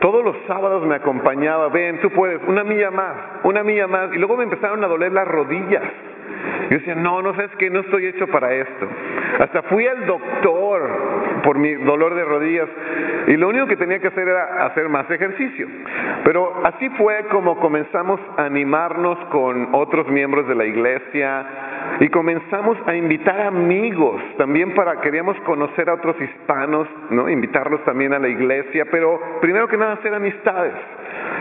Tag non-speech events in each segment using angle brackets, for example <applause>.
Todos los sábados me acompañaba, ven, tú puedes, una milla más, una milla más. Y luego me empezaron a doler las rodillas. Yo decía, no, no sabes que no estoy hecho para esto. Hasta fui al doctor por mi dolor de rodillas y lo único que tenía que hacer era hacer más ejercicio. Pero así fue como comenzamos a animarnos con otros miembros de la iglesia y comenzamos a invitar amigos también para queríamos conocer a otros hispanos, ¿no? Invitarlos también a la iglesia, pero primero que nada hacer amistades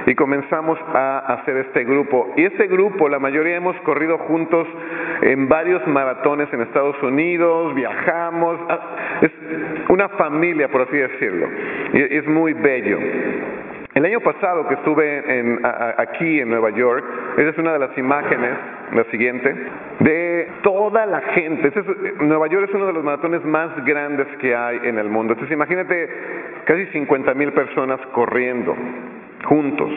y comenzamos a hacer este grupo. Y este grupo, la mayoría hemos corrido juntos en varios maratones en Estados Unidos, viajamos, ah, es una familia, por así decirlo, y es muy bello. El año pasado que estuve en, aquí en Nueva York, esa es una de las imágenes, la siguiente, de toda la gente. Nueva York es uno de los maratones más grandes que hay en el mundo. Entonces imagínate casi 50 mil personas corriendo juntos.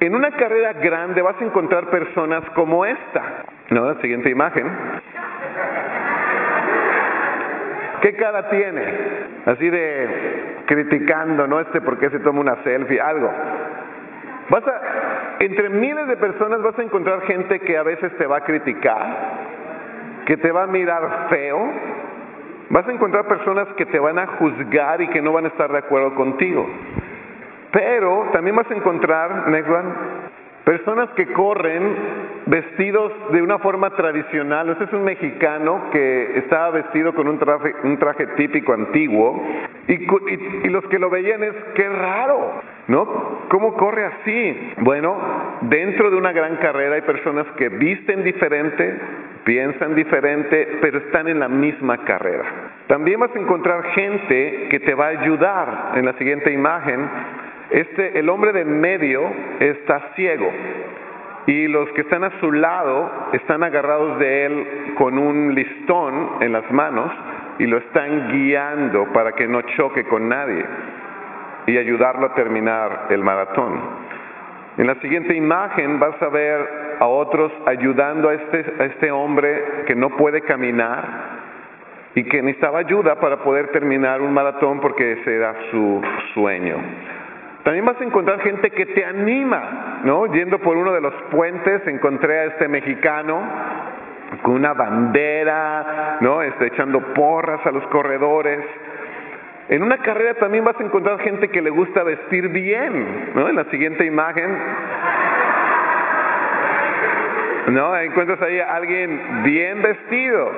En una carrera grande vas a encontrar personas como esta. ¿No? La siguiente imagen. ¿Qué cara tiene? Así de criticando, ¿no? Este por qué se toma una selfie, algo. Vas a, entre miles de personas vas a encontrar gente que a veces te va a criticar, que te va a mirar feo. Vas a encontrar personas que te van a juzgar y que no van a estar de acuerdo contigo. Pero también vas a encontrar, next personas que corren vestidos de una forma tradicional. Este es un mexicano que estaba vestido con un traje, típico antiguo y, y, los que lo veían es, qué raro, ¿no? ¿Cómo corre así? Bueno, dentro de una gran carrera hay personas que visten diferente, piensan diferente, pero están en la misma carrera. También vas a encontrar gente que te va a ayudar. En la siguiente imagen, este, el hombre de medio está ciego y los que están a su lado están agarrados de él con un listón en las manos y lo están guiando para que no choque con nadie y ayudarlo a terminar el maratón. En la siguiente imagen vas a ver a otros ayudando a este, a este hombre que no puede caminar y que necesitaba ayuda para poder terminar un maratón porque ese era su sueño. También vas a encontrar gente que te anima, ¿no? Yendo por uno de los puentes encontré a este mexicano con una bandera, ¿no? Este, echando porras a los corredores. En una carrera también vas a encontrar gente que le gusta vestir bien, ¿no? En la siguiente imagen. ¿No? Encuentras ahí a alguien bien vestido.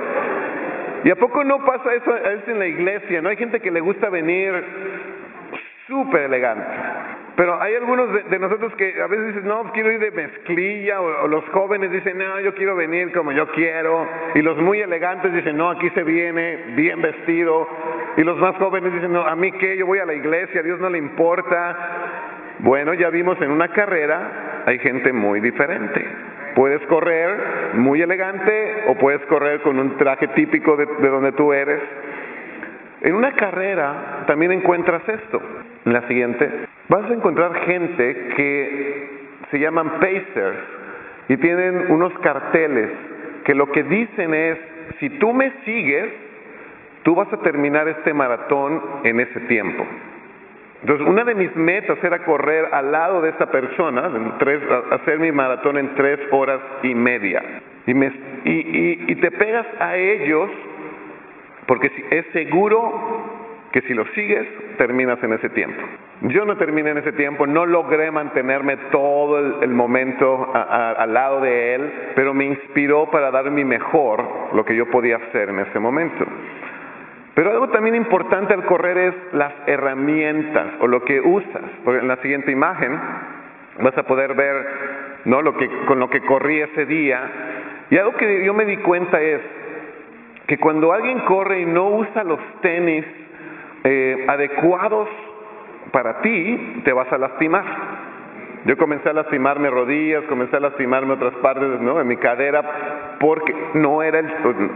¿Y a poco no pasa eso, eso en la iglesia? ¿No? Hay gente que le gusta venir súper elegante. Pero hay algunos de, nosotros que a veces dicen, no, pues quiero ir de mezclilla, o, los jóvenes dicen, no, yo quiero venir como yo quiero, y los muy elegantes dicen, no, aquí se viene bien vestido, y los más jóvenes dicen, no, a mí qué, yo voy a la iglesia, a Dios no le importa. Bueno, ya vimos en una carrera, hay gente muy diferente. Puedes correr muy elegante o puedes correr con un traje típico de donde tú eres. En una carrera también encuentras esto. En la siguiente, vas a encontrar gente que se llaman pacers y tienen unos carteles que lo que dicen es, si tú me sigues, tú vas a terminar este maratón en ese tiempo. Entonces, una de mis metas era correr al lado de esta persona, hacer mi maratón en tres horas y media. Y, me, y, y te pegas a ellos porque es seguro que si lo sigues, terminas en ese tiempo. Yo no terminé en ese tiempo, no logré mantenerme todo el, momento al lado de él, pero me inspiró para dar mi mejor, lo que yo podía hacer en ese momento. Pero algo también importante al correr es las herramientas o lo que usas. Porque en la siguiente imagen vas a poder ver ¿no? lo que, con lo que corrí ese día. Y algo que yo me di cuenta es que cuando alguien corre y no usa los tenis eh, adecuados para ti, te vas a lastimar. Yo comencé a lastimarme rodillas, comencé a lastimarme otras partes ¿no? de mi cadera porque no,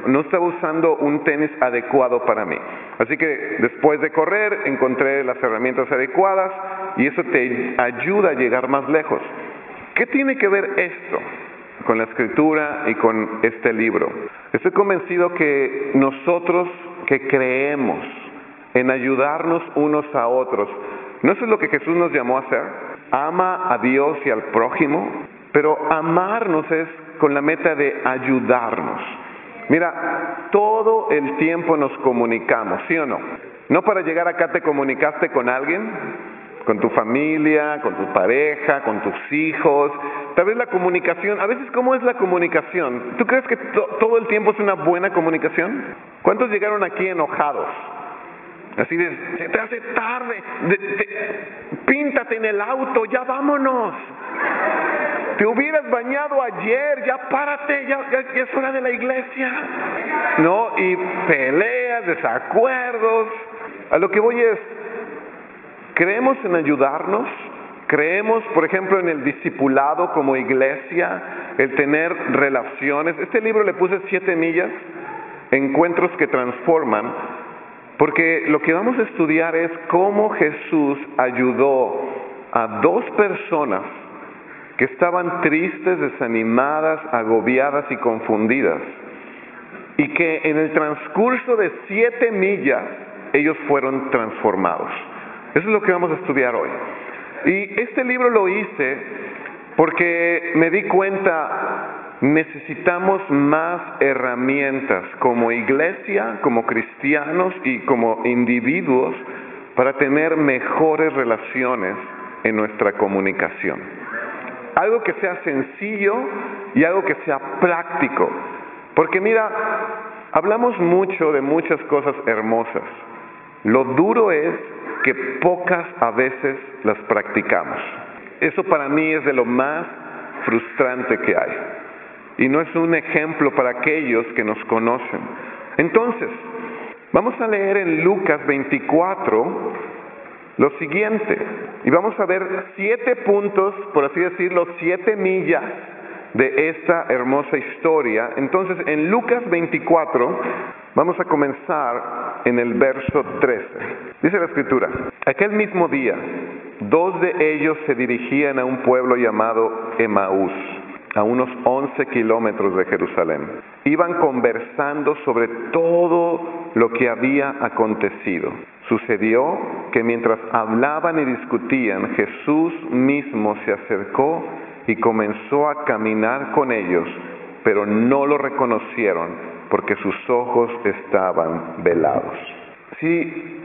no estaba usando un tenis adecuado para mí. Así que después de correr encontré las herramientas adecuadas y eso te ayuda a llegar más lejos. ¿Qué tiene que ver esto con la escritura y con este libro? Estoy convencido que nosotros que creemos en ayudarnos unos a otros, ¿No eso es lo que Jesús nos llamó a hacer? Ama a Dios y al prójimo, pero amarnos es con la meta de ayudarnos. Mira, todo el tiempo nos comunicamos, ¿sí o no? No para llegar acá te comunicaste con alguien, con tu familia, con tu pareja, con tus hijos. Tal vez la comunicación, a veces ¿cómo es la comunicación? ¿Tú crees que todo el tiempo es una buena comunicación? ¿Cuántos llegaron aquí enojados? Así de, se te hace tarde, píntate en el auto, ya vámonos. Te hubieras bañado ayer, ya párate, ya, ya es hora de la iglesia. No, y peleas, desacuerdos. A lo que voy es, ¿Creemos en ayudarnos? ¿Creemos, por ejemplo, en el discipulado como iglesia, el tener relaciones? Este libro le puse siete millas, encuentros que transforman, porque lo que vamos a estudiar es cómo Jesús ayudó a dos personas que estaban tristes, desanimadas, agobiadas y confundidas, y que en el transcurso de siete millas ellos fueron transformados. Eso es lo que vamos a estudiar hoy. Y este libro lo hice porque me di cuenta, necesitamos más herramientas como iglesia, como cristianos y como individuos para tener mejores relaciones en nuestra comunicación. Algo que sea sencillo y algo que sea práctico. Porque mira, hablamos mucho de muchas cosas hermosas. Lo duro es que pocas a veces las practicamos. Eso para mí es de lo más frustrante que hay. Y no es un ejemplo para aquellos que nos conocen. Entonces, vamos a leer en Lucas 24 lo siguiente. Y vamos a ver siete puntos, por así decirlo, siete millas de esta hermosa historia. Entonces, en Lucas 24 vamos a comenzar en el verso 13. Dice la escritura, aquel mismo día, dos de ellos se dirigían a un pueblo llamado Emaús, a unos 11 kilómetros de Jerusalén. Iban conversando sobre todo lo que había acontecido. Sucedió que mientras hablaban y discutían, Jesús mismo se acercó y comenzó a caminar con ellos, pero no lo reconocieron porque sus ojos estaban velados. Si,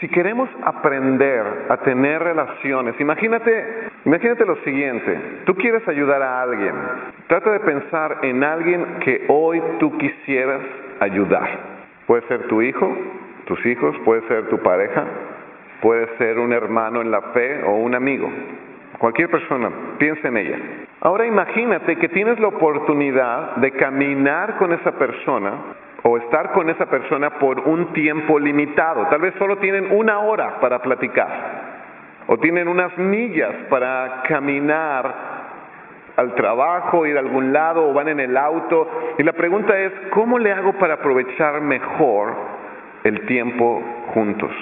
si, queremos aprender a tener relaciones, imagínate, imagínate lo siguiente, tú quieres ayudar a alguien, trata de pensar en alguien que hoy tú quisieras ayudar. Puede ser tu hijo, tus hijos, puede ser tu pareja, puede ser un hermano en la fe o un amigo. Cualquier persona, piensa en ella. Ahora imagínate que tienes la oportunidad de caminar con esa persona o estar con esa persona por un tiempo limitado. Tal vez solo tienen una hora para platicar o tienen unas millas para caminar al trabajo, ir a algún lado o van en el auto. Y la pregunta es, ¿cómo le hago para aprovechar mejor el tiempo juntos?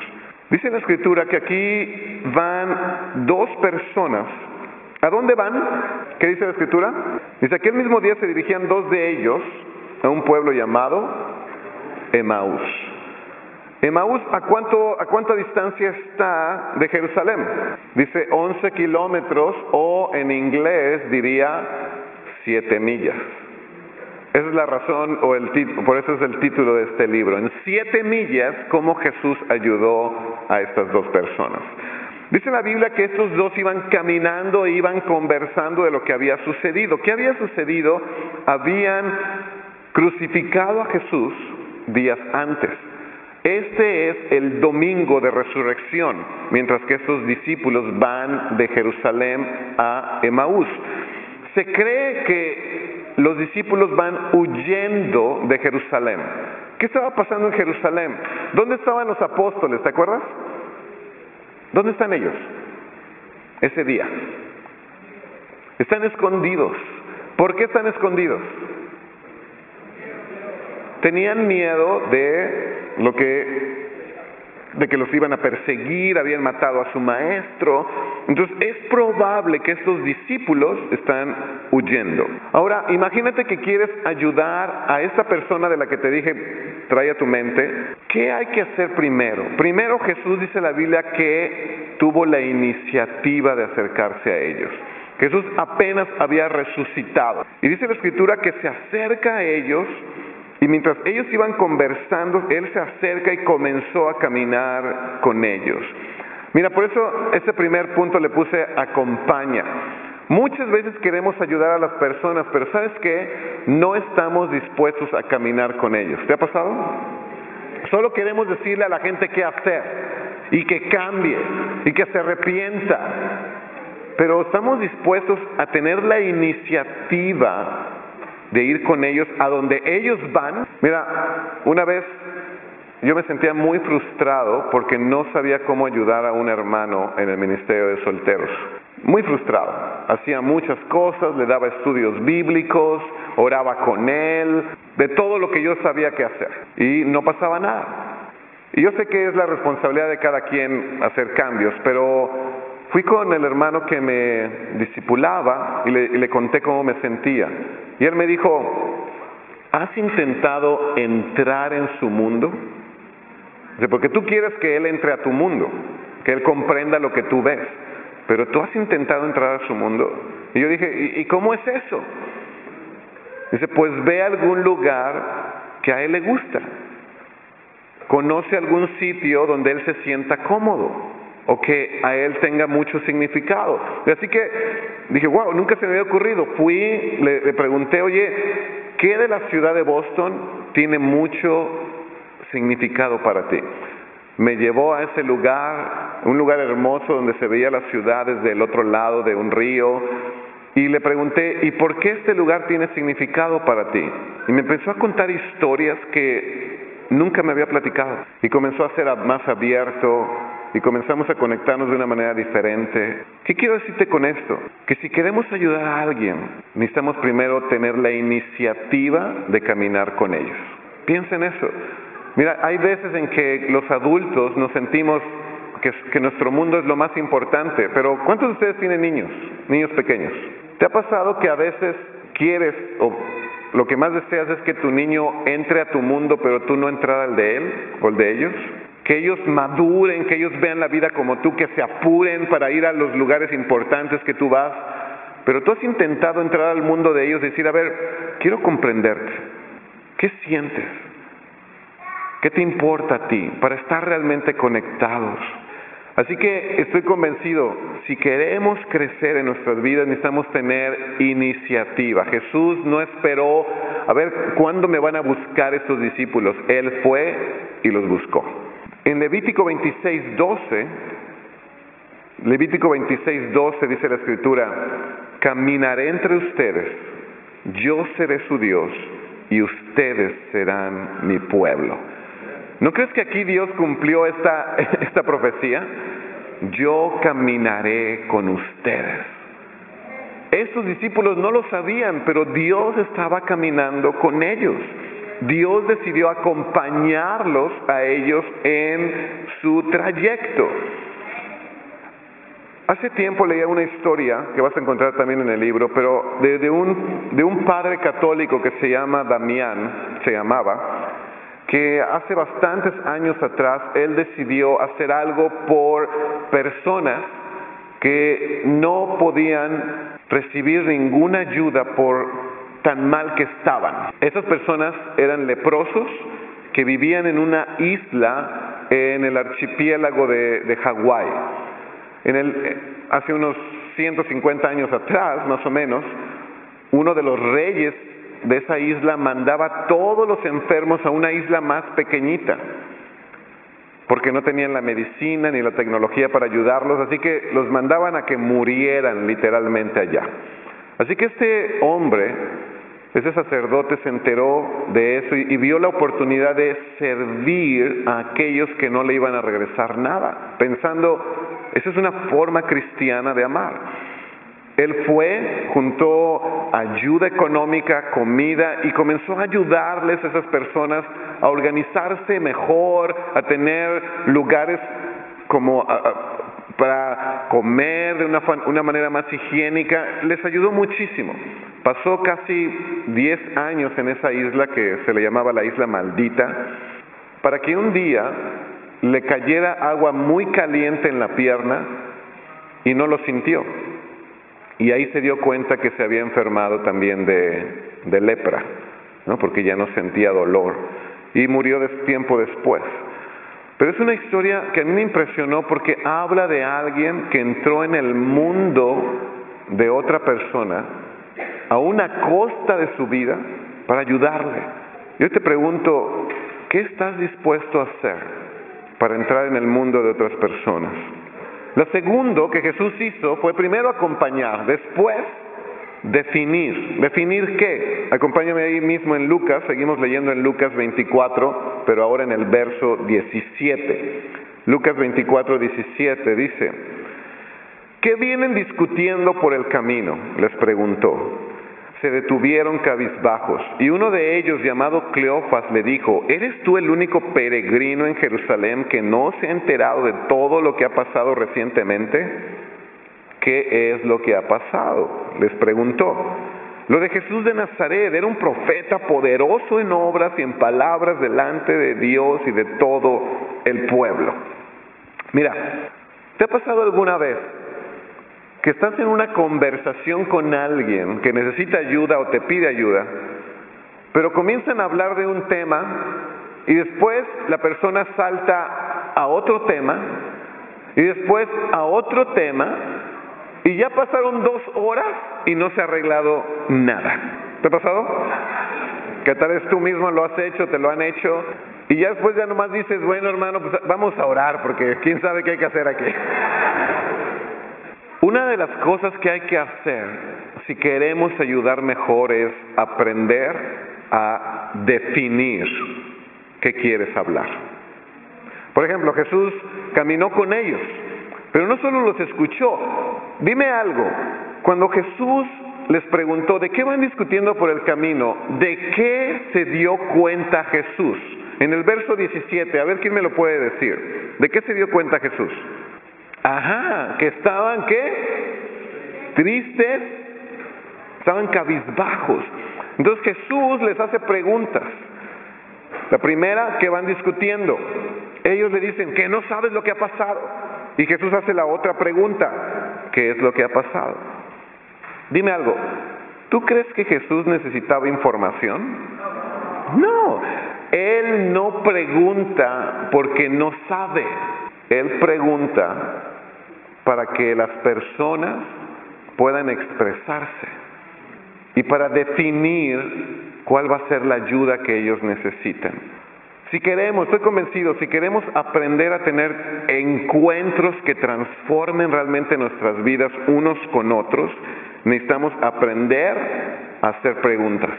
Dice la escritura que aquí van dos personas. ¿A dónde van? ¿Qué dice la escritura? Dice, aquel mismo día se dirigían dos de ellos a un pueblo llamado Emaús. Emaús, ¿a, cuánto, ¿a cuánta distancia está de Jerusalén? Dice 11 kilómetros o en inglés diría 7 millas. Esa es la razón, o el por eso es el título de este libro. En siete millas, cómo Jesús ayudó a estas dos personas. Dice la Biblia que estos dos iban caminando e iban conversando de lo que había sucedido. ¿Qué había sucedido? Habían crucificado a Jesús días antes. Este es el domingo de resurrección, mientras que estos discípulos van de Jerusalén a Emaús. Se cree que los discípulos van huyendo de Jerusalén. ¿Qué estaba pasando en Jerusalén? ¿Dónde estaban los apóstoles? ¿Te acuerdas? ¿Dónde están ellos? Ese día. Están escondidos. ¿Por qué están escondidos? Tenían miedo de lo que de que los iban a perseguir, habían matado a su maestro. Entonces es probable que estos discípulos están huyendo. Ahora, imagínate que quieres ayudar a esta persona de la que te dije, trae a tu mente. ¿Qué hay que hacer primero? Primero Jesús dice en la Biblia que tuvo la iniciativa de acercarse a ellos. Jesús apenas había resucitado. Y dice la escritura que se acerca a ellos y mientras ellos iban conversando, Él se acerca y comenzó a caminar con ellos. Mira, por eso ese primer punto le puse acompaña. Muchas veces queremos ayudar a las personas, pero ¿sabes qué? No estamos dispuestos a caminar con ellos. ¿Te ha pasado? Solo queremos decirle a la gente qué hacer y que cambie y que se arrepienta. Pero estamos dispuestos a tener la iniciativa de ir con ellos a donde ellos van. Mira, una vez yo me sentía muy frustrado porque no sabía cómo ayudar a un hermano en el ministerio de solteros. Muy frustrado. Hacía muchas cosas, le daba estudios bíblicos, oraba con él, de todo lo que yo sabía que hacer. Y no pasaba nada. Y yo sé que es la responsabilidad de cada quien hacer cambios, pero fui con el hermano que me discipulaba y le, conté cómo me sentía. Y él me dijo, ¿has intentado entrar en su mundo? Porque tú quieres que Él entre a tu mundo, que Él comprenda lo que tú ves, pero tú has intentado entrar a su mundo. Y yo dije, ¿y, cómo es eso? Dice, pues ve algún lugar que a Él le gusta. Conoce algún sitio donde Él se sienta cómodo o que a Él tenga mucho significado. así que dije, wow, nunca se me había ocurrido. Fui, le, le pregunté, oye, ¿qué de la ciudad de Boston tiene mucho significado para ti. Me llevó a ese lugar, un lugar hermoso donde se veía la ciudad desde el otro lado de un río, y le pregunté, ¿y por qué este lugar tiene significado para ti? Y me empezó a contar historias que nunca me había platicado. Y comenzó a ser más abierto y comenzamos a conectarnos de una manera diferente. ¿Qué quiero decirte con esto? Que si queremos ayudar a alguien, necesitamos primero tener la iniciativa de caminar con ellos. Piensa en eso. Mira, hay veces en que los adultos nos sentimos que, nuestro mundo es lo más importante, pero ¿cuántos de ustedes tienen niños, niños pequeños? ¿Te ha pasado que a veces quieres o lo que más deseas es que tu niño entre a tu mundo, pero tú no entrar al de él o el de ellos? Que ellos maduren, que ellos vean la vida como tú, que se apuren para ir a los lugares importantes que tú vas. Pero tú has intentado entrar al mundo de ellos y decir, a ver, quiero comprenderte. ¿Qué sientes? ¿Qué te importa a ti? Para estar realmente conectados. Así que estoy convencido, si queremos crecer en nuestras vidas necesitamos tener iniciativa. Jesús no esperó a ver cuándo me van a buscar estos discípulos. Él fue y los buscó. En Levítico 26, 12, Levítico 26, 12 dice la escritura, caminaré entre ustedes, yo seré su Dios y ustedes serán mi pueblo. ¿No crees que aquí Dios cumplió esta, <laughs> esta profecía? Yo caminaré con ustedes. Estos discípulos no lo sabían, pero Dios estaba caminando con ellos. Dios decidió acompañarlos a ellos en su trayecto. Hace tiempo leía una historia que vas a encontrar también en el libro, pero de, un, de un padre católico que se llama Damián, se llamaba, que hace bastantes años atrás él decidió hacer algo por personas que no podían recibir ninguna ayuda por tan mal que estaban. Esas personas eran leprosos que vivían en una isla en el archipiélago de, Hawái. El, hace unos 150 años atrás, más o menos, uno de los reyes de esa isla mandaba a todos los enfermos a una isla más pequeñita, porque no tenían la medicina ni la tecnología para ayudarlos, así que los mandaban a que murieran literalmente allá. Así que este hombre, ese sacerdote se enteró de eso y, vio la oportunidad de servir a aquellos que no le iban a regresar nada, pensando, esa es una forma cristiana de amar. Él fue, juntó ayuda económica, comida y comenzó a ayudarles a esas personas a organizarse mejor, a tener lugares como para comer de una, manera más higiénica. Les ayudó muchísimo. Pasó casi 10 años en esa isla que se le llamaba la isla maldita, para que un día le cayera agua muy caliente en la pierna y no lo sintió. Y ahí se dio cuenta que se había enfermado también de, lepra, ¿no? porque ya no sentía dolor. Y murió de tiempo después. Pero es una historia que a mí me impresionó porque habla de alguien que entró en el mundo de otra persona a una costa de su vida para ayudarle. Yo te pregunto, ¿qué estás dispuesto a hacer para entrar en el mundo de otras personas? Lo segundo que Jesús hizo fue primero acompañar, después definir. ¿Definir qué? Acompáñame ahí mismo en Lucas, seguimos leyendo en Lucas 24, pero ahora en el verso 17. Lucas 24, 17 dice, ¿qué vienen discutiendo por el camino? les preguntó se detuvieron cabizbajos, y uno de ellos, llamado Cleofas, le dijo, ¿eres tú el único peregrino en Jerusalén que no se ha enterado de todo lo que ha pasado recientemente? ¿Qué es lo que ha pasado? Les preguntó. Lo de Jesús de Nazaret era un profeta poderoso en obras y en palabras delante de Dios y de todo el pueblo. Mira, ¿te ha pasado alguna vez que estás en una conversación con alguien que necesita ayuda o te pide ayuda, pero comienzan a hablar de un tema y después la persona salta a otro tema y después a otro tema y ya pasaron dos horas y no se ha arreglado nada. ¿Te ha pasado? Que tal vez tú mismo lo has hecho, te lo han hecho y ya después ya nomás dices, bueno hermano, pues vamos a orar porque quién sabe qué hay que hacer aquí. Una de las cosas que hay que hacer si queremos ayudar mejor es aprender a definir qué quieres hablar. Por ejemplo, Jesús caminó con ellos, pero no solo los escuchó. Dime algo, cuando Jesús les preguntó, ¿de qué van discutiendo por el camino? ¿De qué se dio cuenta Jesús? En el verso 17, a ver quién me lo puede decir. ¿De qué se dio cuenta Jesús? Ajá, que estaban qué? Tristes, estaban cabizbajos. Entonces Jesús les hace preguntas. La primera que van discutiendo. Ellos le dicen que no sabes lo que ha pasado. Y Jesús hace la otra pregunta. ¿Qué es lo que ha pasado? Dime algo. ¿Tú crees que Jesús necesitaba información? No. Él no pregunta porque no sabe. Él pregunta para que las personas puedan expresarse y para definir cuál va a ser la ayuda que ellos necesitan. Si queremos, estoy convencido, si queremos aprender a tener encuentros que transformen realmente nuestras vidas unos con otros, necesitamos aprender a hacer preguntas.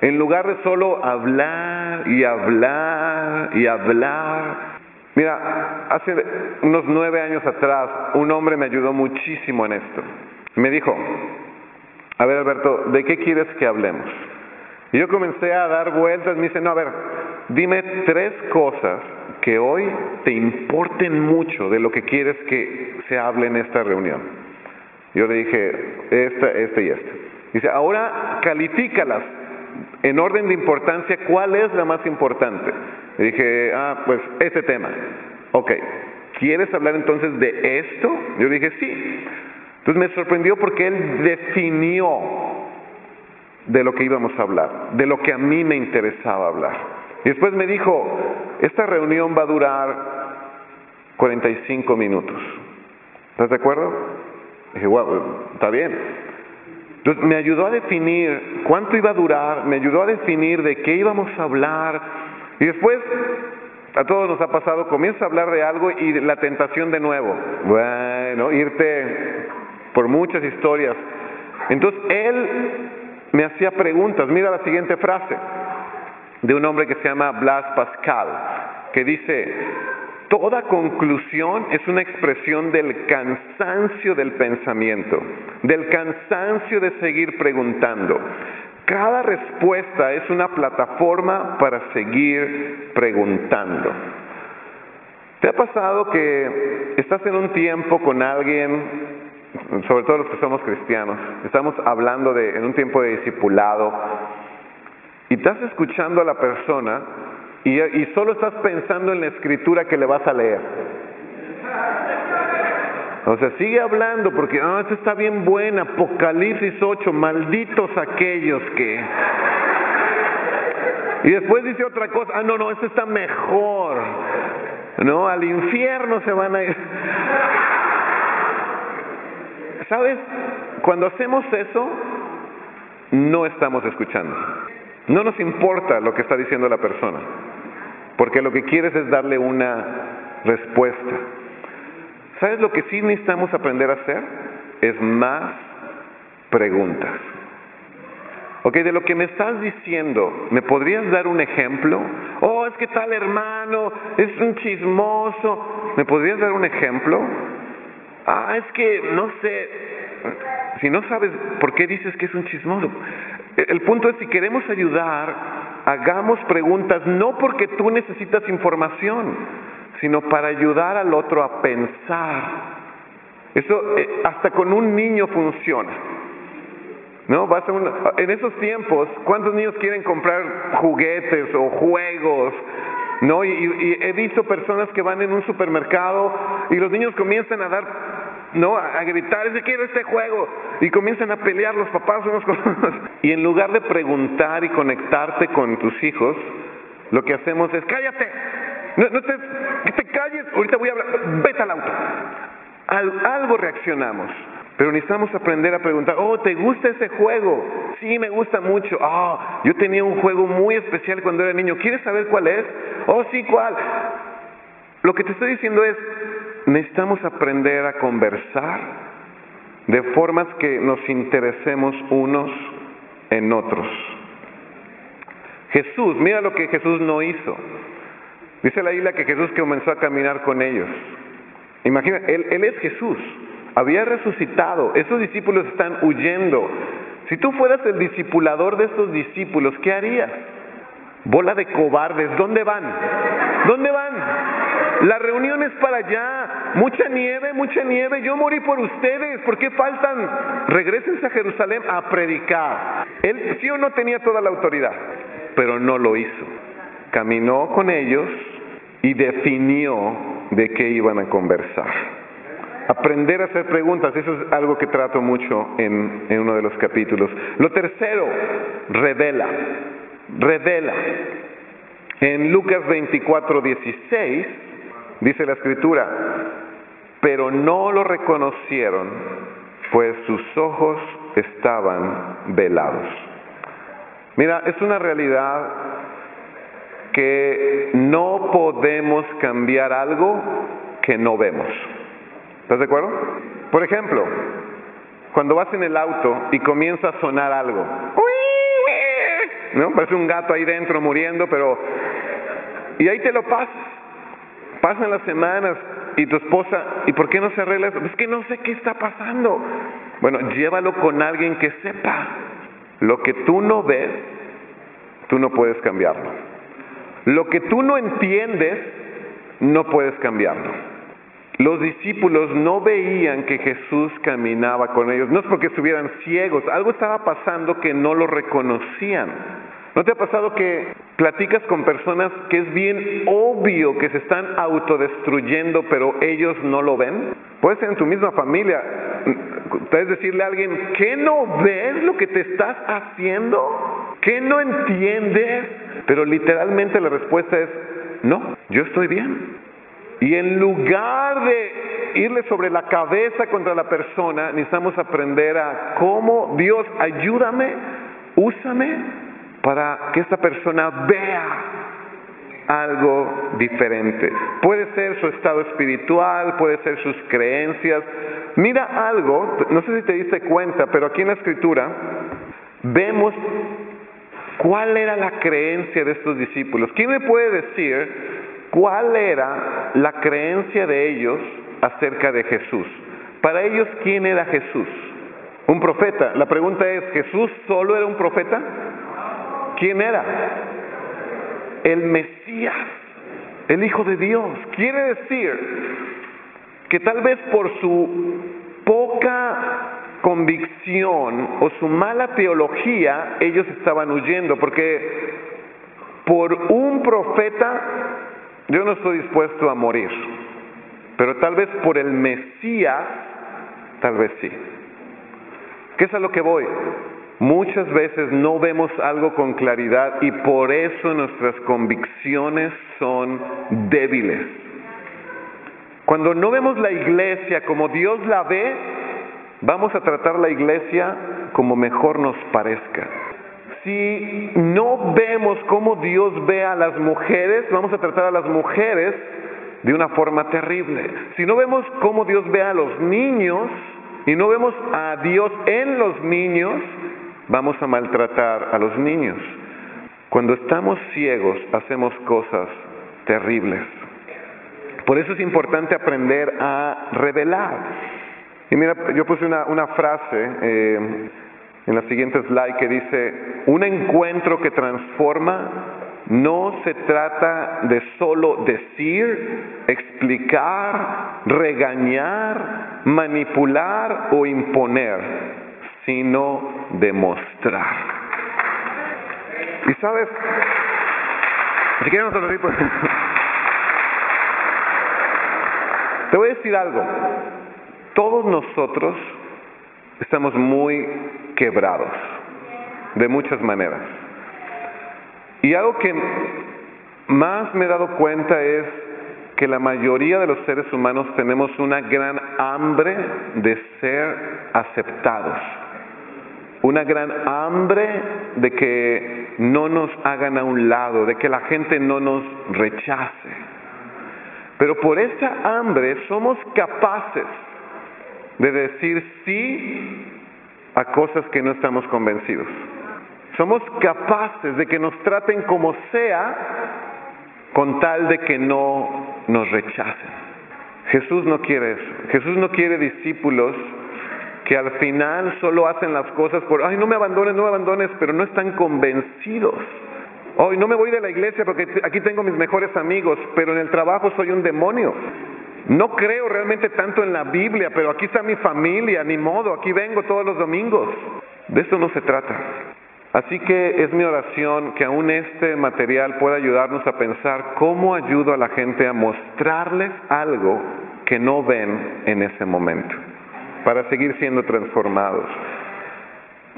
En lugar de solo hablar y hablar y hablar, Mira, hace unos nueve años atrás un hombre me ayudó muchísimo en esto. Me dijo, a ver Alberto, ¿de qué quieres que hablemos? Y yo comencé a dar vueltas, me dice, no, a ver, dime tres cosas que hoy te importen mucho de lo que quieres que se hable en esta reunión. Yo le dije, esta, esta y esta. Dice, ahora califícalas en orden de importancia, ¿cuál es la más importante? Le dije, ah, pues este tema. Ok, ¿quieres hablar entonces de esto? Yo dije, sí. Entonces me sorprendió porque él definió de lo que íbamos a hablar, de lo que a mí me interesaba hablar. Y después me dijo, esta reunión va a durar 45 minutos. ¿Estás de acuerdo? Dije, wow, está bien. Entonces me ayudó a definir cuánto iba a durar, me ayudó a definir de qué íbamos a hablar, y después, a todos nos ha pasado, comienza a hablar de algo y la tentación de nuevo. Bueno, irte por muchas historias. Entonces, él me hacía preguntas. Mira la siguiente frase de un hombre que se llama Blas Pascal, que dice, toda conclusión es una expresión del cansancio del pensamiento, del cansancio de seguir preguntando. Cada respuesta es una plataforma para seguir preguntando. ¿Te ha pasado que estás en un tiempo con alguien, sobre todo los que somos cristianos, estamos hablando de en un tiempo de discipulado y estás escuchando a la persona y, solo estás pensando en la escritura que le vas a leer. O sea, sigue hablando porque, ah, esta está bien buena, Apocalipsis 8, malditos aquellos que... Y después dice otra cosa, ah, no, no, esta está mejor. No, al infierno se van a ir. ¿Sabes? Cuando hacemos eso, no estamos escuchando. No nos importa lo que está diciendo la persona, porque lo que quieres es darle una respuesta. ¿Sabes lo que sí necesitamos aprender a hacer? Es más preguntas. Ok, de lo que me estás diciendo, ¿me podrías dar un ejemplo? Oh, es que tal hermano es un chismoso. ¿Me podrías dar un ejemplo? Ah, es que no sé. Si no sabes por qué dices que es un chismoso. El punto es, si queremos ayudar, hagamos preguntas, no porque tú necesitas información, sino para ayudar al otro a pensar. Eso eh, hasta con un niño funciona. ¿No? Vas a en esos tiempos, ¿cuántos niños quieren comprar juguetes o juegos? ¿No? Y, y, he visto personas que van en un supermercado y los niños comienzan a dar, ¿no? A, gritar, es quiero este juego. Y comienzan a pelear los papás unos con otros. Y en lugar de preguntar y conectarte con tus hijos, lo que hacemos es, cállate, no, no te, que te calles, ahorita voy a hablar, vete al auto. Al, algo reaccionamos. Pero necesitamos aprender a preguntar, oh, ¿te gusta ese juego? Sí, me gusta mucho. Ah, yo tenía un juego muy especial cuando era niño. ¿Quieres saber cuál es? Oh, sí, ¿cuál? Lo que te estoy diciendo es, necesitamos aprender a conversar de formas que nos interesemos unos en otros. Jesús, mira lo que Jesús no hizo. Dice la isla que Jesús comenzó a caminar con ellos. Imagina, él, es Jesús había resucitado, esos discípulos están huyendo. Si tú fueras el discipulador de estos discípulos, ¿qué harías? Bola de cobardes, ¿dónde van? ¿Dónde van? La reunión es para allá, mucha nieve, mucha nieve, yo morí por ustedes, ¿por qué faltan? Regrésense a Jerusalén a predicar. Él sí o no tenía toda la autoridad, pero no lo hizo. Caminó con ellos y definió de qué iban a conversar. Aprender a hacer preguntas, eso es algo que trato mucho en, en uno de los capítulos. Lo tercero, revela, revela. En Lucas 24, 16 dice la escritura, pero no lo reconocieron, pues sus ojos estaban velados. Mira, es una realidad que no podemos cambiar algo que no vemos. ¿Estás de acuerdo? Por ejemplo, cuando vas en el auto y comienza a sonar algo, ¿no? Parece un gato ahí dentro muriendo, pero... Y ahí te lo pasas. Pasan las semanas y tu esposa, ¿y por qué no se arregla eso? Es que no sé qué está pasando. Bueno, llévalo con alguien que sepa. Lo que tú no ves, tú no puedes cambiarlo. Lo que tú no entiendes, no puedes cambiarlo. Los discípulos no veían que Jesús caminaba con ellos. No es porque estuvieran ciegos, algo estaba pasando que no lo reconocían. ¿No te ha pasado que platicas con personas que es bien obvio que se están autodestruyendo, pero ellos no lo ven? Puede ser en tu misma familia. Puedes decirle a alguien, ¿qué no ves lo que te estás haciendo? ¿Qué no entiendes? Pero literalmente la respuesta es, no, yo estoy bien. Y en lugar de irle sobre la cabeza contra la persona, necesitamos aprender a cómo Dios ayúdame, úsame para que esta persona vea algo diferente. Puede ser su estado espiritual, puede ser sus creencias. Mira algo, no sé si te diste cuenta, pero aquí en la escritura vemos cuál era la creencia de estos discípulos. ¿Quién me puede decir cuál era la creencia de ellos acerca de Jesús. Para ellos, ¿quién era Jesús? Un profeta. La pregunta es, ¿Jesús solo era un profeta? ¿Quién era? El Mesías, el Hijo de Dios. Quiere decir que tal vez por su poca convicción o su mala teología, ellos estaban huyendo, porque por un profeta, yo no estoy dispuesto a morir, pero tal vez por el Mesías, tal vez sí. ¿Qué es a lo que voy? Muchas veces no vemos algo con claridad y por eso nuestras convicciones son débiles. Cuando no vemos la iglesia como Dios la ve, vamos a tratar la iglesia como mejor nos parezca. Si no vemos cómo Dios ve a las mujeres, vamos a tratar a las mujeres de una forma terrible. Si no vemos cómo Dios ve a los niños y no vemos a Dios en los niños, vamos a maltratar a los niños. Cuando estamos ciegos hacemos cosas terribles. Por eso es importante aprender a revelar. Y mira, yo puse una, frase eh, en la siguiente slide que dice, un encuentro que transforma no se trata de solo decir, explicar, regañar, manipular o imponer, sino demostrar. Y sabes, si queremos pues, te voy a decir algo. Todos nosotros estamos muy quebrados, de muchas maneras. Y algo que más me he dado cuenta es que la mayoría de los seres humanos tenemos una gran hambre de ser aceptados, una gran hambre de que no nos hagan a un lado, de que la gente no nos rechace. Pero por esa hambre somos capaces de decir sí a cosas que no estamos convencidos. Somos capaces de que nos traten como sea con tal de que no nos rechacen. Jesús no quiere eso. Jesús no quiere discípulos que al final solo hacen las cosas por, ay, no me abandones, no me abandones, pero no están convencidos. Hoy no me voy de la iglesia porque aquí tengo mis mejores amigos, pero en el trabajo soy un demonio. No creo realmente tanto en la Biblia, pero aquí está mi familia, ni modo, aquí vengo todos los domingos. De eso no se trata. Así que es mi oración que aún este material pueda ayudarnos a pensar cómo ayudo a la gente a mostrarles algo que no ven en ese momento, para seguir siendo transformados.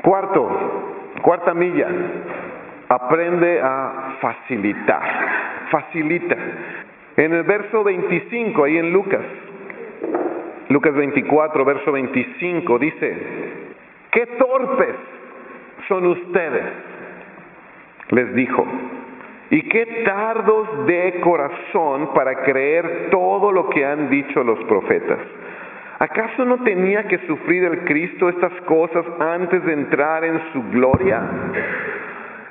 Cuarto, cuarta milla, aprende a facilitar, facilita. En el verso 25, ahí en Lucas, Lucas 24, verso 25, dice, qué torpes son ustedes, les dijo, y qué tardos de corazón para creer todo lo que han dicho los profetas. ¿Acaso no tenía que sufrir el Cristo estas cosas antes de entrar en su gloria?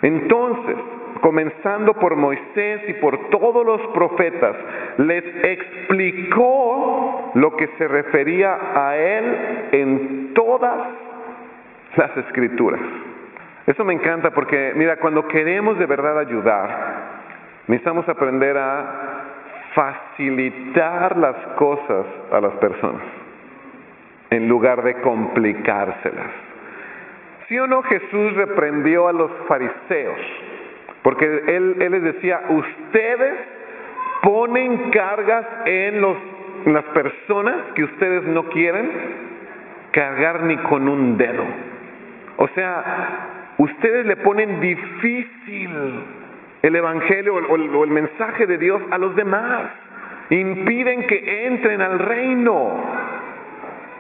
Entonces, comenzando por Moisés y por todos los profetas, les explicó lo que se refería a él en todas las escrituras. Eso me encanta porque, mira, cuando queremos de verdad ayudar, necesitamos aprender a facilitar las cosas a las personas en lugar de complicárselas. ¿Sí o no Jesús reprendió a los fariseos? Porque él, les decía, ustedes ponen cargas en, los, las personas que ustedes no quieren cargar ni con un dedo. O sea, ustedes le ponen difícil el Evangelio o el mensaje de Dios a los demás. Impiden que entren al reino.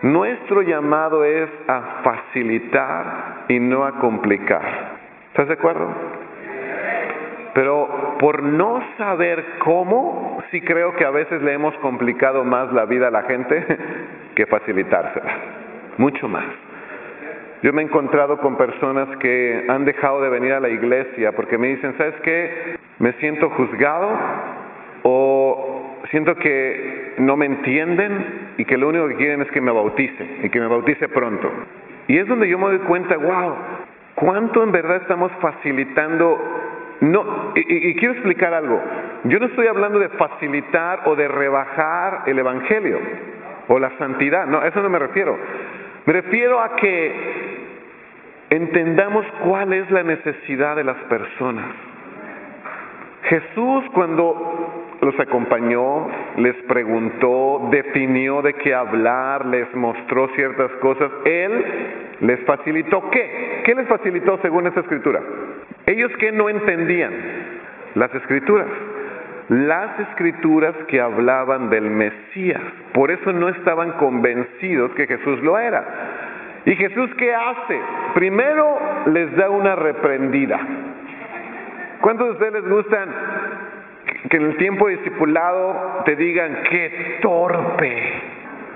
Nuestro llamado es a facilitar y no a complicar. ¿Estás de acuerdo? Pero por no saber cómo, sí creo que a veces le hemos complicado más la vida a la gente que facilitársela. Mucho más. Yo me he encontrado con personas que han dejado de venir a la iglesia porque me dicen, ¿sabes qué? Me siento juzgado siento que no me entienden y que lo único que quieren es que me bautice y que me bautice pronto. Y es donde yo me doy cuenta, wow, ¿cuánto en verdad estamos facilitando no, y, quiero explicar algo. Yo no estoy hablando de facilitar o de rebajar el Evangelio o la santidad. No, a eso no me refiero. Me refiero a que entendamos cuál es la necesidad de las personas. Jesús cuando los acompañó, les preguntó, definió de qué hablar, les mostró ciertas cosas, Él les facilitó qué? ¿Qué les facilitó según esta escritura? Ellos que no entendían las escrituras las escrituras que hablaban del Mesías. Por eso no estaban convencidos que Jesús lo era. ¿Y Jesús qué hace? Primero les da una reprendida. ¿Cuántos de ustedes les gustan que en el tiempo discipulado te digan qué torpe,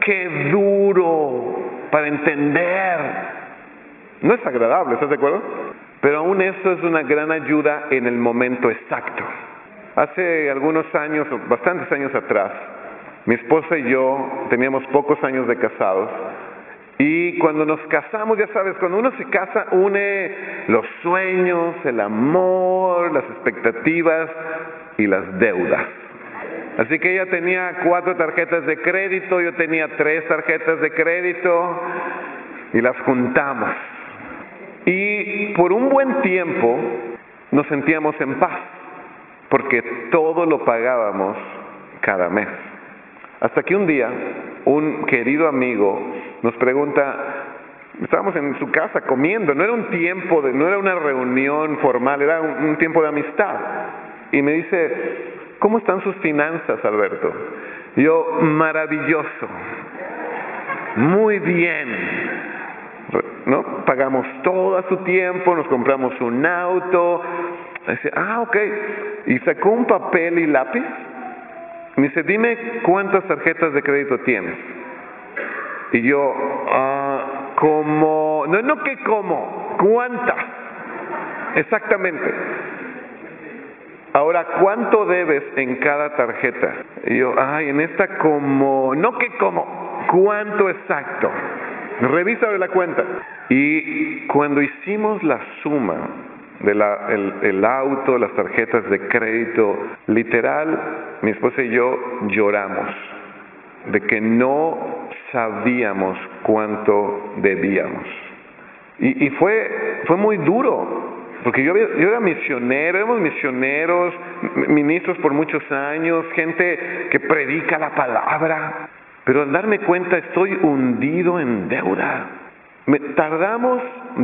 qué duro para entender? No es agradable, ¿estás de acuerdo? Pero aún eso es una gran ayuda en el momento exacto. Hace algunos años, bastantes años atrás, mi esposa y yo teníamos pocos años de casados y cuando nos casamos, ya sabes, cuando uno se casa une los sueños, el amor, las expectativas y las deudas. Así que ella tenía cuatro tarjetas de crédito, yo tenía tres tarjetas de crédito y las juntamos. Y por un buen tiempo nos sentíamos en paz porque todo lo pagábamos cada mes. Hasta que un día un querido amigo nos pregunta, estábamos en su casa comiendo, no era un tiempo, de, no era una reunión formal, era un, tiempo de amistad. Y me dice, ¿cómo están sus finanzas, Alberto? yo, maravilloso, muy bien. ¿No? Pagamos todo a su tiempo, nos compramos un auto, Dice, ah, ok. Y sacó un papel y lápiz. Me dice, dime cuántas tarjetas de crédito tienes. Y yo, ah, como, no, no que como, cuántas. Exactamente. Ahora, ¿cuánto debes en cada tarjeta? Y yo, ay, en esta como, no que como, ¿cuánto exacto? Revisa la cuenta. Y cuando hicimos la suma, de la, el, auto, las tarjetas de crédito. Literal, mi esposa y yo lloramos de que no sabíamos cuánto debíamos. Y, y fue, fue muy duro, porque yo, yo era misionero, éramos misioneros, ministros por muchos años, gente que predica la palabra, pero al darme cuenta estoy hundido en deuda. Me, tardamos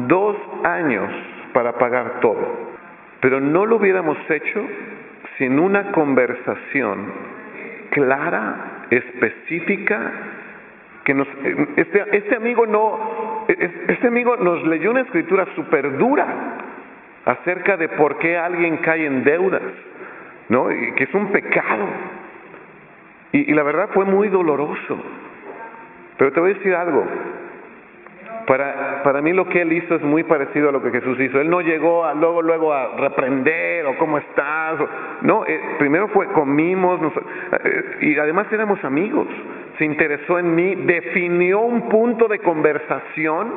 dos años para pagar todo. Pero no lo hubiéramos hecho sin una conversación clara, específica, que nos, este, este amigo no, este amigo nos leyó una escritura súper dura acerca de por qué alguien cae en deudas, ¿no? Y que es un pecado. y la verdad fue muy doloroso. Pero te voy a decir algo, para, para mí lo que él hizo es muy parecido a lo que Jesús hizo. Él no llegó a, luego, luego a reprender o cómo estás. no, eh, primero fue comimos eh, y además éramos amigos. Se interesó en mí, definió un punto de conversación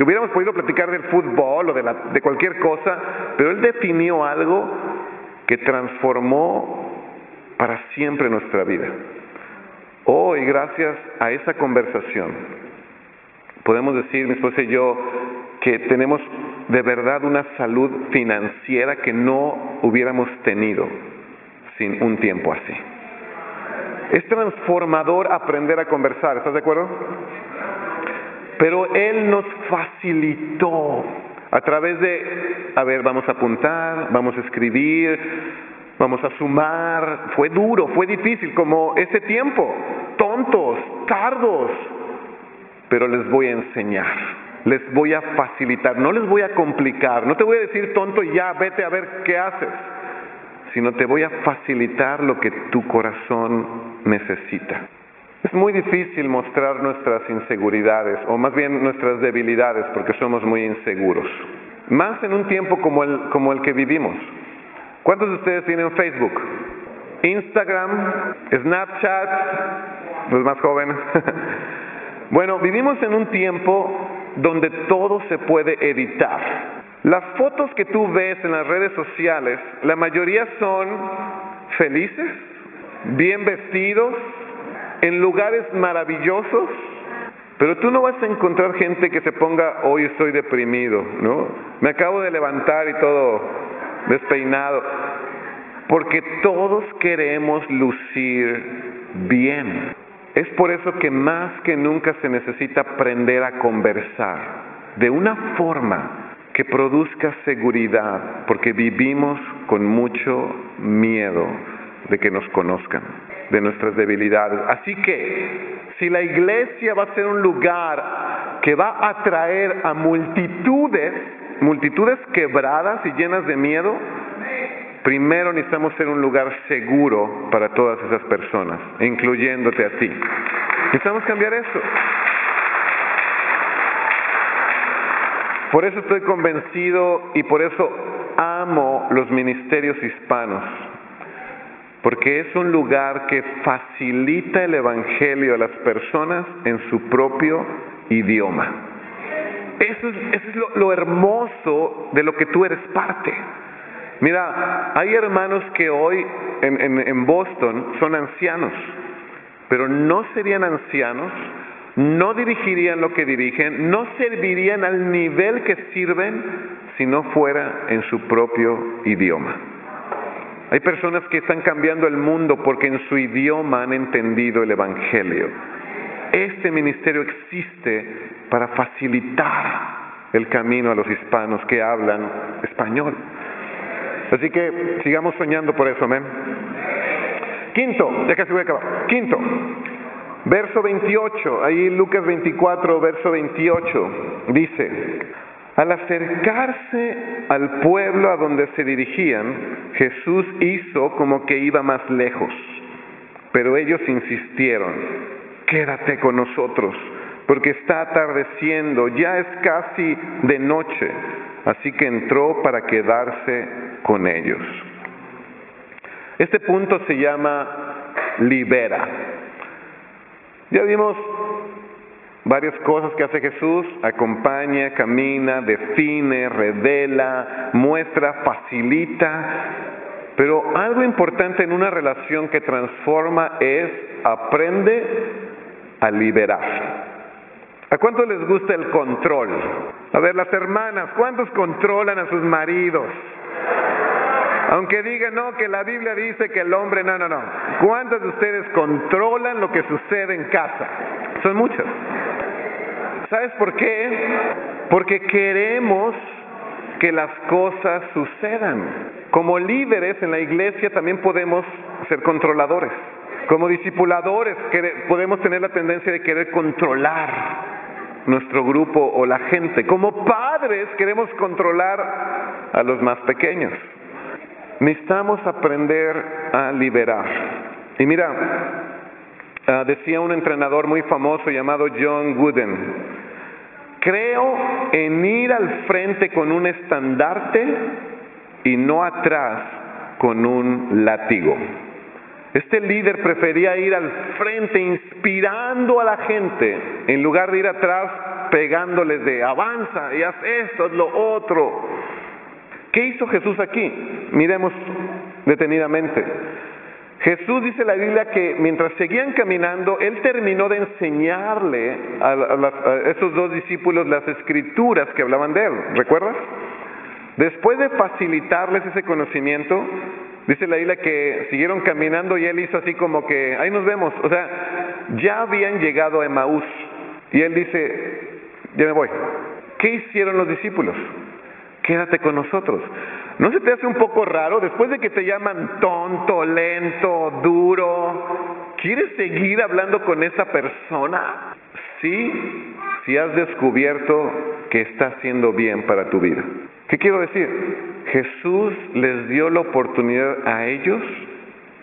que hubiéramos podido platicar del fútbol o de, la, de cualquier cosa, pero él definió algo que transformó para siempre nuestra vida. Hoy, gracias a esa conversación, podemos decir, mi esposa y yo, que tenemos de verdad una salud financiera que no hubiéramos tenido sin un tiempo así. Es transformador aprender a conversar, ¿estás de acuerdo? Pero Él nos facilitó a través de, a ver, vamos a apuntar, vamos a escribir, vamos a sumar. Fue duro, fue difícil, como ese tiempo, tontos, tardos, pero les voy a enseñar, les voy a facilitar, no les voy a complicar, no te voy a decir tonto ya, vete a ver qué haces, sino te voy a facilitar lo que tu corazón necesita. Es muy difícil mostrar nuestras inseguridades, o más bien nuestras debilidades, porque somos muy inseguros. Más en un tiempo como el, como el que vivimos. ¿Cuántos de ustedes tienen Facebook? Instagram, Snapchat, los más jóvenes. <laughs> Bueno, vivimos en un tiempo donde todo se puede editar. Las fotos que tú ves en las redes sociales, la mayoría son felices, bien vestidos, en lugares maravillosos, pero tú no vas a encontrar gente que se ponga, hoy estoy deprimido, ¿no? Me acabo de levantar y todo despeinado. porque todos queremos lucir bien. Es por eso que más que nunca se necesita aprender a conversar de una forma que produzca seguridad, porque vivimos con mucho miedo de que nos conozcan, de nuestras debilidades. Así que, si la iglesia va a ser un lugar que va a atraer a multitudes, multitudes quebradas y llenas de miedo, primero necesitamos ser un lugar seguro para todas esas personas, incluyéndote a ti. Necesitamos cambiar eso. Por eso estoy convencido y por eso amo los ministerios hispanos, porque es un lugar que facilita el Evangelio a las personas en su propio idioma. Eso es, lo, hermoso de lo que tú eres parte. Mira, hay hermanos que hoy en Boston son ancianos, pero no serían ancianos no dirigirían lo que dirigen, no servirían al nivel que sirven si no fuera en su propio idioma. Hay personas que están cambiando el mundo porque en su idioma han entendido el Evangelio. Este ministerio existe para facilitar el camino a los hispanos que hablan español. Así que sigamos soñando por eso, amén. Quinto, ya casi voy a acabar. Quinto, Verso 28, ahí Lucas 24, verso 28, dice, al acercarse al pueblo a donde se dirigían, Jesús hizo como que iba más lejos, pero ellos insistieron, quédate con nosotros, porque está atardeciendo, ya es casi de noche, así que entró para quedarse con ellos. Este punto se llama libera. Ya vimos varias cosas que hace Jesús, acompaña, camina, define, revela, muestra, facilita, pero algo importante en una relación que transforma es aprende a liberar. ¿A cuántos les gusta el control? A ver, las hermanas, ¿cuántos controlan a sus maridos? Aunque digan, no, que la Biblia dice que el hombre, no, no, no. ¿Cuántos de ustedes controlan lo que sucede en casa? Son muchos. ¿Sabes por qué? Porque queremos que las cosas sucedan. Como líderes en la iglesia también podemos ser controladores. Como discipuladores podemos tener la tendencia de querer controlar nuestro grupo o la gente. Como padres queremos controlar a los más pequeños. Necesitamos aprender a liberar. Y mira, ah, decía un entrenador muy famoso llamado John Wooden, creo en ir al frente con un estandarte y no atrás con un látigo. Este líder prefería ir al frente inspirando a la gente en lugar de ir atrás pegándoles de avanza y haz esto, haz lo otro. ¿Qué hizo Jesús aquí? Miremos detenidamente. Jesús dice en la Biblia que mientras seguían caminando, Él terminó de enseñarle a, esos dos discípulos las escrituras que hablaban de Él. ¿Recuerdas? Después de facilitarles ese conocimiento, dice la Biblia que siguieron caminando y Él hizo así como que, ahí nos vemos. O sea, ya habían llegado a Emaús. Y Él dice, ya me voy. ¿Qué hicieron los discípulos? Quédate con nosotros. ¿No se te hace un poco raro después de que te llaman tonto, lento, duro? ¿Quieres seguir hablando con esa persona? Sí, si has descubierto que está haciendo bien para tu vida. ¿Qué quiero decir? Jesús les dio la oportunidad a ellos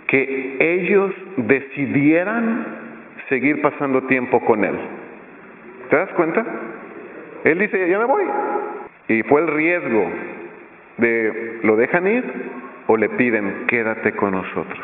que ellos decidieran seguir pasando tiempo con Él. ¿Te das cuenta? Él dice, ya me voy, y fue el riesgo de lo dejan ir o le piden quédate con nosotros.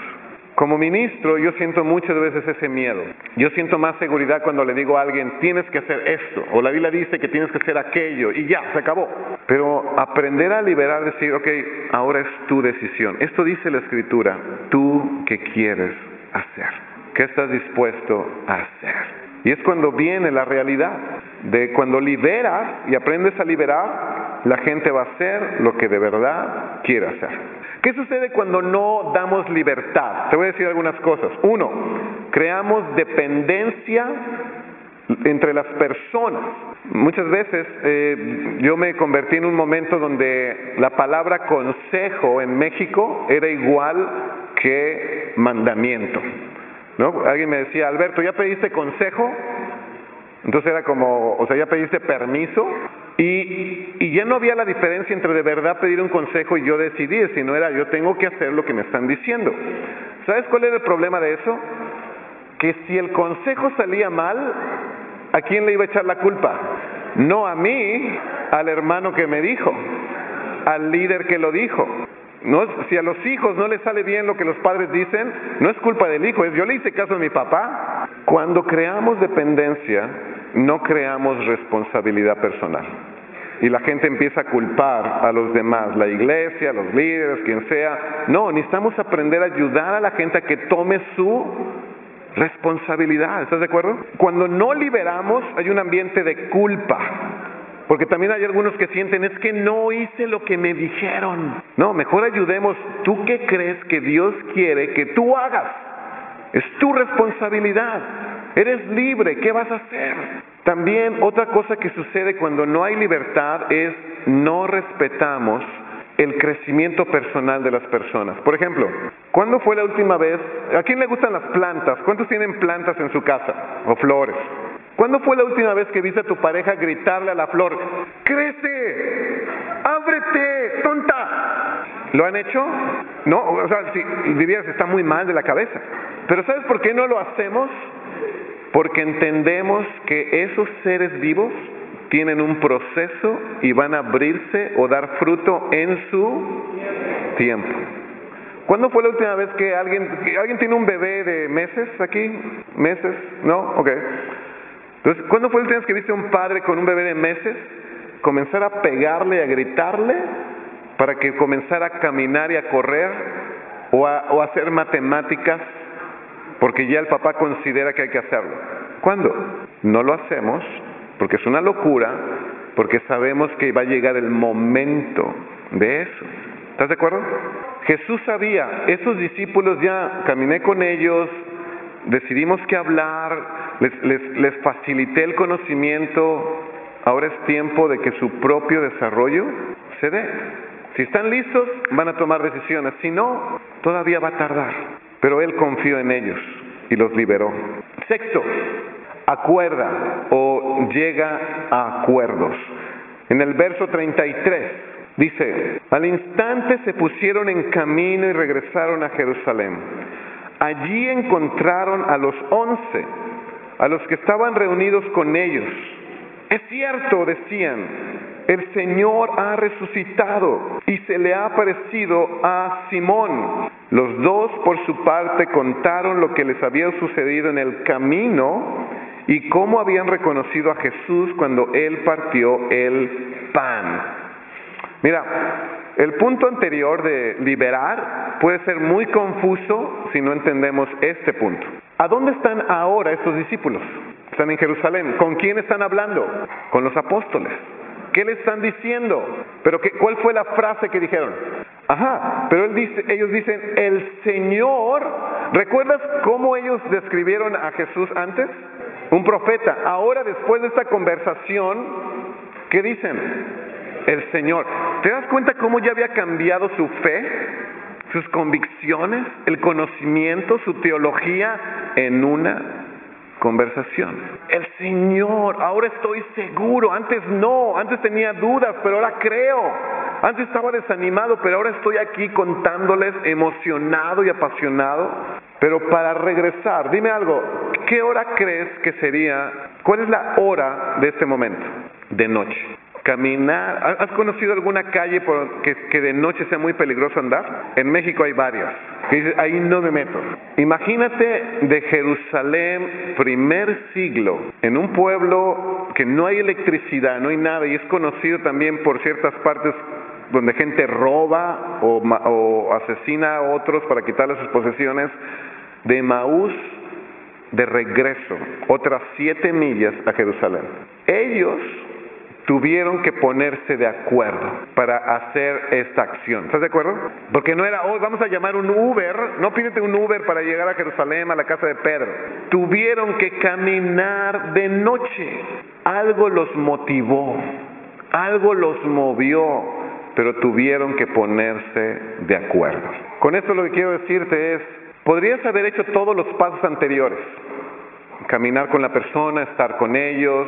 Como ministro yo siento muchas veces ese miedo. Yo siento más seguridad cuando le digo a alguien tienes que hacer esto o la Biblia dice que tienes que hacer aquello y ya, se acabó. Pero aprender a liberar, decir, ok, ahora es tu decisión. Esto dice la escritura, tú qué quieres hacer, qué estás dispuesto a hacer. Y es cuando viene la realidad de cuando liberas y aprendes a liberar, la gente va a hacer lo que de verdad quiere hacer. ¿Qué sucede cuando no damos libertad? Te voy a decir algunas cosas. Uno, creamos dependencia entre las personas. Muchas veces eh, yo me convertí en un momento donde la palabra consejo en México era igual que mandamiento. ¿no? Alguien me decía, Alberto, ¿ya pediste consejo? Entonces era como, o sea, ya pediste permiso y, y ya no había la diferencia entre de verdad pedir un consejo y yo decidir, sino era yo tengo que hacer lo que me están diciendo. ¿Sabes cuál era el problema de eso? Que si el consejo salía mal, ¿a quién le iba a echar la culpa? No a mí, al hermano que me dijo, al líder que lo dijo. No, si a los hijos no les sale bien lo que los padres dicen, no es culpa del hijo, es yo le hice caso a mi papá. Cuando creamos dependencia, no creamos responsabilidad personal. Y la gente empieza a culpar a los demás, la iglesia, los líderes, quien sea. No, necesitamos aprender a ayudar a la gente a que tome su responsabilidad. ¿Estás de acuerdo? Cuando no liberamos, hay un ambiente de culpa. Porque también hay algunos que sienten, es que no hice lo que me dijeron. No, mejor ayudemos. ¿Tú qué crees que Dios quiere que tú hagas? Es tu responsabilidad. Eres libre, ¿qué vas a hacer? También otra cosa que sucede cuando no hay libertad es no respetamos el crecimiento personal de las personas. Por ejemplo, ¿cuándo fue la última vez? ¿A quién le gustan las plantas? ¿Cuántos tienen plantas en su casa o flores? ¿Cuándo fue la última vez que viste a tu pareja gritarle a la flor, crece, ábrete, tonta? ¿Lo han hecho? No, o sea, si dirías, está muy mal de la cabeza. Pero ¿sabes por qué no lo hacemos? Porque entendemos que esos seres vivos tienen un proceso y van a abrirse o dar fruto en su tiempo. ¿Cuándo fue la última vez que alguien, alguien tiene un bebé de meses aquí? ¿Meses? ¿No? Ok. Entonces, ¿cuándo fue última vez que viste a un padre con un bebé de meses comenzar a pegarle, a gritarle para que comenzara a caminar y a correr o a, o a hacer matemáticas porque ya el papá considera que hay que hacerlo. ¿Cuándo? No lo hacemos porque es una locura, porque sabemos que va a llegar el momento de eso. ¿Estás de acuerdo? Jesús sabía, esos discípulos ya caminé con ellos, decidimos que hablar, les, les, les facilité el conocimiento, ahora es tiempo de que su propio desarrollo se dé. Si están listos, van a tomar decisiones, si no, todavía va a tardar pero él confió en ellos y los liberó. Sexto, acuerda o llega a acuerdos. En el verso 33 dice, al instante se pusieron en camino y regresaron a Jerusalén. Allí encontraron a los once, a los que estaban reunidos con ellos. Es cierto, decían, el Señor ha resucitado y se le ha aparecido a Simón. Los dos por su parte contaron lo que les había sucedido en el camino y cómo habían reconocido a Jesús cuando él partió el pan. Mira, el punto anterior de liberar puede ser muy confuso si no entendemos este punto. ¿A dónde están ahora estos discípulos? Están en Jerusalén. ¿Con quién están hablando? Con los apóstoles. ¿Qué le están diciendo? Pero ¿cuál fue la frase que dijeron? Ajá, pero ellos dicen, el Señor, ¿recuerdas cómo ellos describieron a Jesús antes? Un profeta. Ahora, después de esta conversación, ¿qué dicen? El Señor. ¿Te das cuenta cómo ya había cambiado su fe, sus convicciones, el conocimiento, su teología en una conversación. El Señor, ahora estoy seguro, antes no, antes tenía dudas, pero ahora creo. Antes estaba desanimado, pero ahora estoy aquí contándoles emocionado y apasionado. Pero para regresar, dime algo, ¿qué hora crees que sería? ¿Cuál es la hora de este momento? De noche caminar. ¿Has conocido alguna calle por que, de noche sea muy peligroso andar? En México hay varias. Ahí no me meto. Imagínate de Jerusalén, primer siglo, en un pueblo que no hay electricidad, no hay nada, y es conocido también por ciertas partes donde gente roba o, o asesina a otros para quitarle sus posesiones. De Maús de regreso, otras siete millas a Jerusalén. Ellos tuvieron que ponerse de acuerdo para hacer esta acción. ¿Estás de acuerdo? Porque no era, hoy vamos a llamar un Uber, no pídete un Uber para llegar a Jerusalén, a la casa de Pedro. Tuvieron que caminar de noche. Algo los motivó, algo los movió, pero tuvieron que ponerse de acuerdo. Con esto lo que quiero decirte es, podrías haber hecho todos los pasos anteriores. Caminar con la persona, estar con ellos,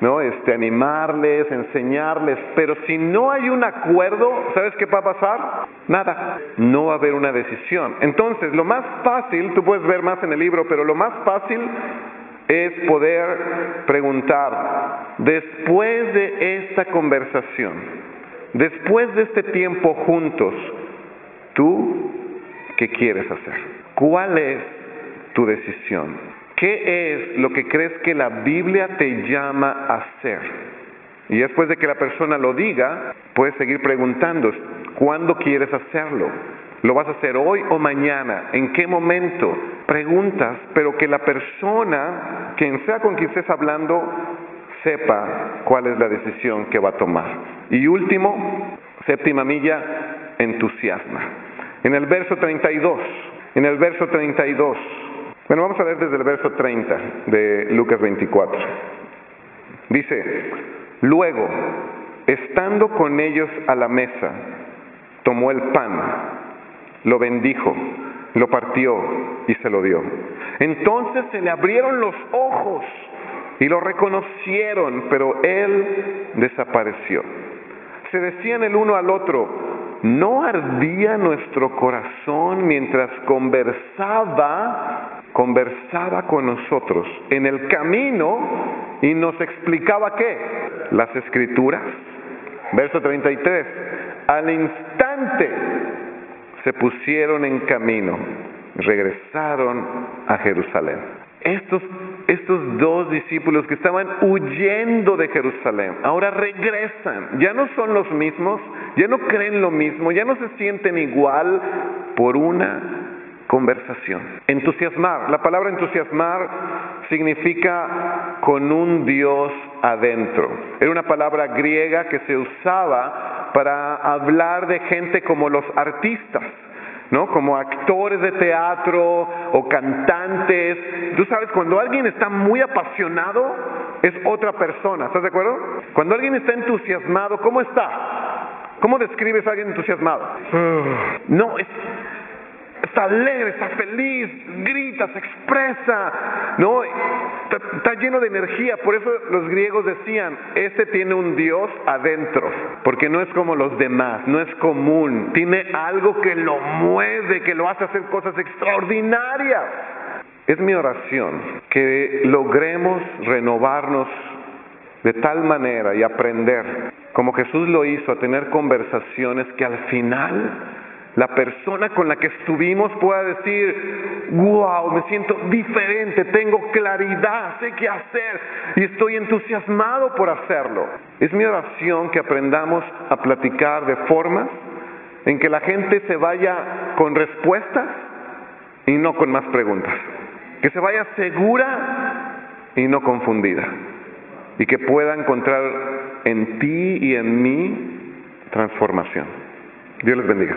¿no? Este, animarles, enseñarles, pero si no hay un acuerdo, ¿sabes qué va a pasar? Nada, no va a haber una decisión. Entonces, lo más fácil, tú puedes ver más en el libro, pero lo más fácil es poder preguntar, después de esta conversación, después de este tiempo juntos, ¿tú qué quieres hacer? ¿Cuál es tu decisión? ¿Qué es lo que crees que la Biblia te llama a hacer? Y después de que la persona lo diga, puedes seguir preguntando, ¿cuándo quieres hacerlo? ¿Lo vas a hacer hoy o mañana? ¿En qué momento? Preguntas, pero que la persona, quien sea con quien estés hablando, sepa cuál es la decisión que va a tomar. Y último, séptima milla, entusiasma. En el verso 32, en el verso 32, bueno, vamos a ver desde el verso 30 de Lucas 24. Dice, luego, estando con ellos a la mesa, tomó el pan, lo bendijo, lo partió y se lo dio. Entonces se le abrieron los ojos y lo reconocieron, pero él desapareció. Se decían el uno al otro, ¿no ardía nuestro corazón mientras conversaba conversaba con nosotros en el camino y nos explicaba qué? Las escrituras. Verso 33. Al instante se pusieron en camino, regresaron a Jerusalén. Estos, estos dos discípulos que estaban huyendo de Jerusalén, ahora regresan. Ya no son los mismos, ya no creen lo mismo, ya no se sienten igual por una conversación. Entusiasmar. La palabra entusiasmar significa con un Dios adentro. Era una palabra griega que se usaba para hablar de gente como los artistas. ¿no? Como actores de teatro o cantantes. Tú sabes, cuando alguien está muy apasionado, es otra persona. ¿Estás de acuerdo? Cuando alguien está entusiasmado, ¿cómo está? ¿Cómo describes a alguien entusiasmado? No, es, está alegre, está feliz, grita, se expresa, ¿no? Está, lleno de energía, por eso los griegos decían, este tiene un Dios adentro, porque no es como los demás, no es común, tiene algo que lo mueve, que lo hace hacer cosas extraordinarias. Es mi oración que logremos renovarnos de tal manera y aprender, como Jesús lo hizo, a tener conversaciones que al final la persona con la que estuvimos pueda decir, wow, me siento diferente, tengo claridad, sé qué hacer y estoy entusiasmado por hacerlo. Es mi oración que aprendamos a platicar de formas en que la gente se vaya con respuestas y no con más preguntas. Que se vaya segura y no confundida. Y que pueda encontrar en ti y en mí transformación. Dios les bendiga.